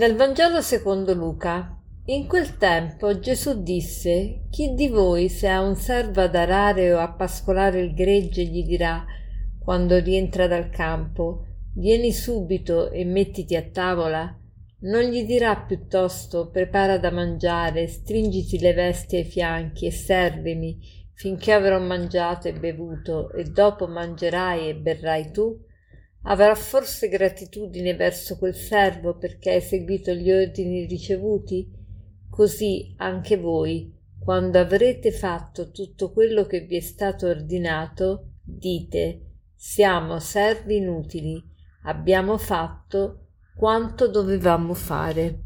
Dal Vangelo secondo Luca. In quel tempo Gesù disse: Chi di voi se ha un servo ad arare o a pascolare il gregge gli dirà, quando rientra dal campo, vieni subito e mettiti a tavola? Non gli dirà piuttosto prepara da mangiare, stringiti le vesti ai fianchi e servimi finché avrò mangiato e bevuto e dopo mangerai e berrai tu? Avrà forse gratitudine verso quel servo perché hai seguito gli ordini ricevuti? Così anche voi, quando avrete fatto tutto quello che vi è stato ordinato, dite siamo servi inutili, abbiamo fatto quanto dovevamo fare.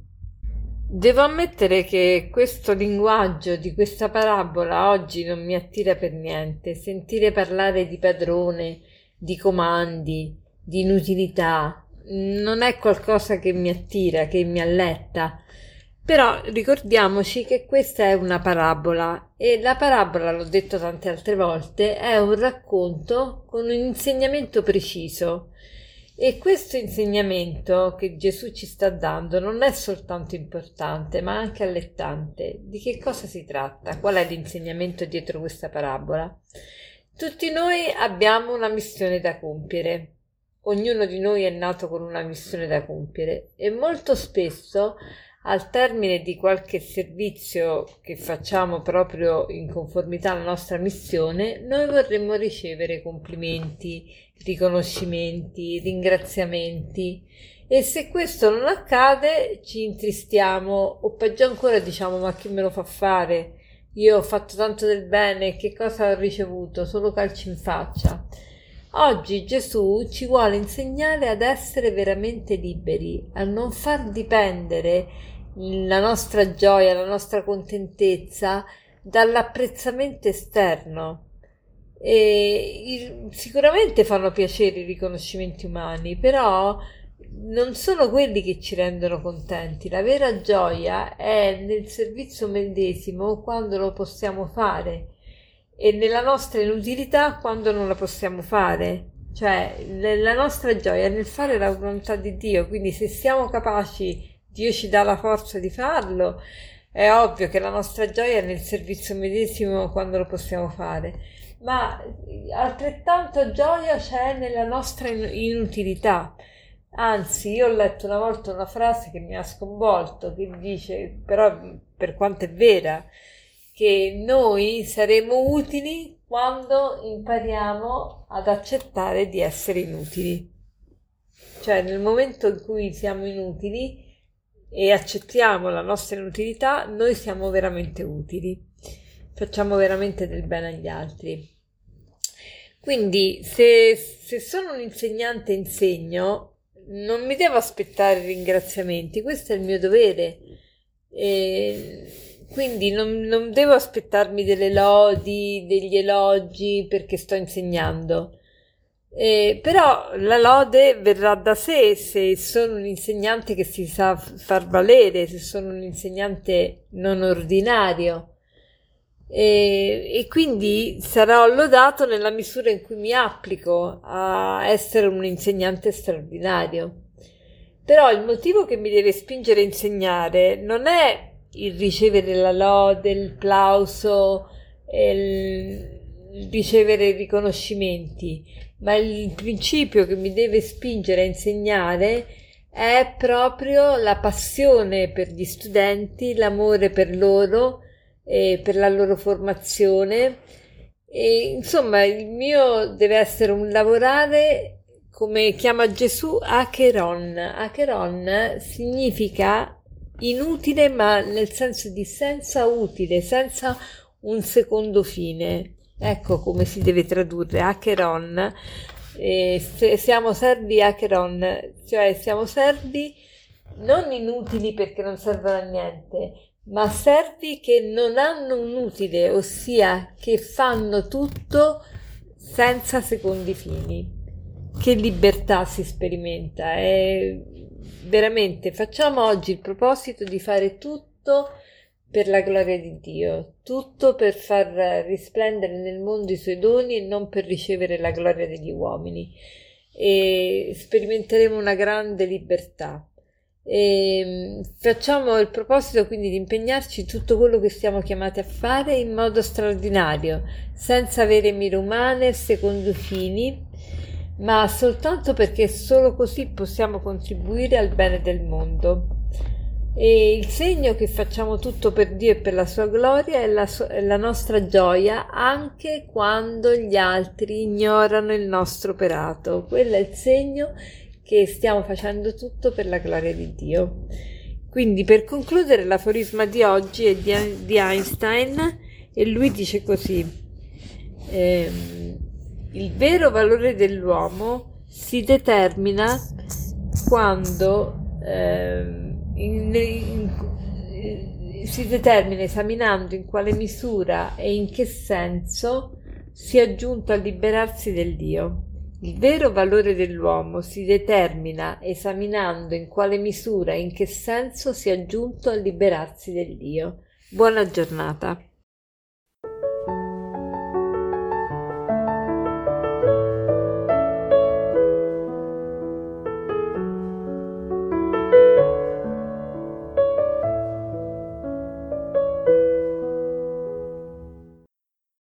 Devo ammettere che questo linguaggio di questa parabola oggi non mi attira per niente. Sentire parlare di padrone, di comandi, di inutilità, non è qualcosa che mi attira, che mi alletta. Però ricordiamoci che questa è una parabola e la parabola, l'ho detto tante altre volte, è un racconto con un insegnamento preciso. E questo insegnamento che Gesù ci sta dando non è soltanto importante, ma anche allettante. Di che cosa si tratta? Qual è l'insegnamento dietro questa parabola? Tutti noi abbiamo una missione da compiere. Ognuno di noi è nato con una missione da compiere e molto spesso al termine di qualche servizio che facciamo proprio in conformità alla nostra missione, noi vorremmo ricevere complimenti, riconoscimenti, ringraziamenti e se questo non accade ci intristiamo o peggio ancora diciamo ma chi me lo fa fare? Io ho fatto tanto del bene, che cosa ho ricevuto? Solo calci in faccia. Oggi Gesù ci vuole insegnare ad essere veramente liberi, a non far dipendere la nostra gioia, la nostra contentezza dall'apprezzamento esterno. E sicuramente fanno piacere i riconoscimenti umani, però non sono quelli che ci rendono contenti. La vera gioia è nel servizio medesimo quando lo possiamo fare e nella nostra inutilità quando non la possiamo fare. Cioè, la nostra gioia è nel fare la volontà di Dio, quindi se siamo capaci, Dio ci dà la forza di farlo, è ovvio che la nostra gioia è nel servizio medesimo quando lo possiamo fare, ma altrettanto gioia c'è nella nostra inutilità. Anzi, io ho letto una volta una frase che mi ha sconvolto, che dice, però per quanto è vera, che noi saremo utili quando impariamo ad accettare di essere inutili. Cioè nel momento in cui siamo inutili e accettiamo la nostra inutilità, noi siamo veramente utili, facciamo veramente del bene agli altri. Quindi se, se sono un insegnante e insegno, non mi devo aspettare ringraziamenti, questo è il mio dovere. E quindi non, non devo aspettarmi delle lodi, degli elogi perché sto insegnando. Eh, però la lode verrà da sé se sono un insegnante che si sa far valere, se sono un insegnante non ordinario. E, e, quindi sarò lodato nella misura in cui mi applico a essere un insegnante straordinario. Però il motivo che mi deve spingere a insegnare non è il ricevere la lode, il plauso, il ricevere riconoscimenti, ma il principio che mi deve spingere a insegnare è proprio la passione per gli studenti, l'amore per loro, e per la loro formazione. E, insomma, il mio deve essere un lavorare come chiama Gesù Acheron. Acheron significa inutile ma nel senso di senza utile, senza un secondo fine. Ecco come si deve tradurre Acheron. Eh, siamo servi Acheron, cioè siamo servi non inutili perché non servono a niente, ma servi che non hanno un utile, ossia che fanno tutto senza secondi fini. Che libertà si sperimenta, è veramente facciamo oggi il proposito di fare tutto per la gloria di Dio, tutto per far risplendere nel mondo i suoi doni e non per ricevere la gloria degli uomini. E sperimenteremo una grande libertà. E facciamo il proposito quindi di impegnarci tutto quello che siamo chiamati a fare in modo straordinario, senza avere mire umane secondo fini, ma soltanto perché solo così possiamo contribuire al bene del mondo. E il segno che facciamo tutto per Dio e per la sua gloria è la, è la nostra gioia anche quando gli altri ignorano il nostro operato. Quello è il segno che stiamo facendo tutto per la gloria di Dio. Quindi per concludere l'aforisma di oggi è di, di Einstein e lui dice così, ehm, il vero valore dell'uomo si determina quando ehm, in, in, si determina esaminando in quale misura e in che senso si è giunto a liberarsi del Dio. Il vero valore dell'uomo si determina esaminando in quale misura e in che senso si è giunto a liberarsi del Dio. Buona giornata.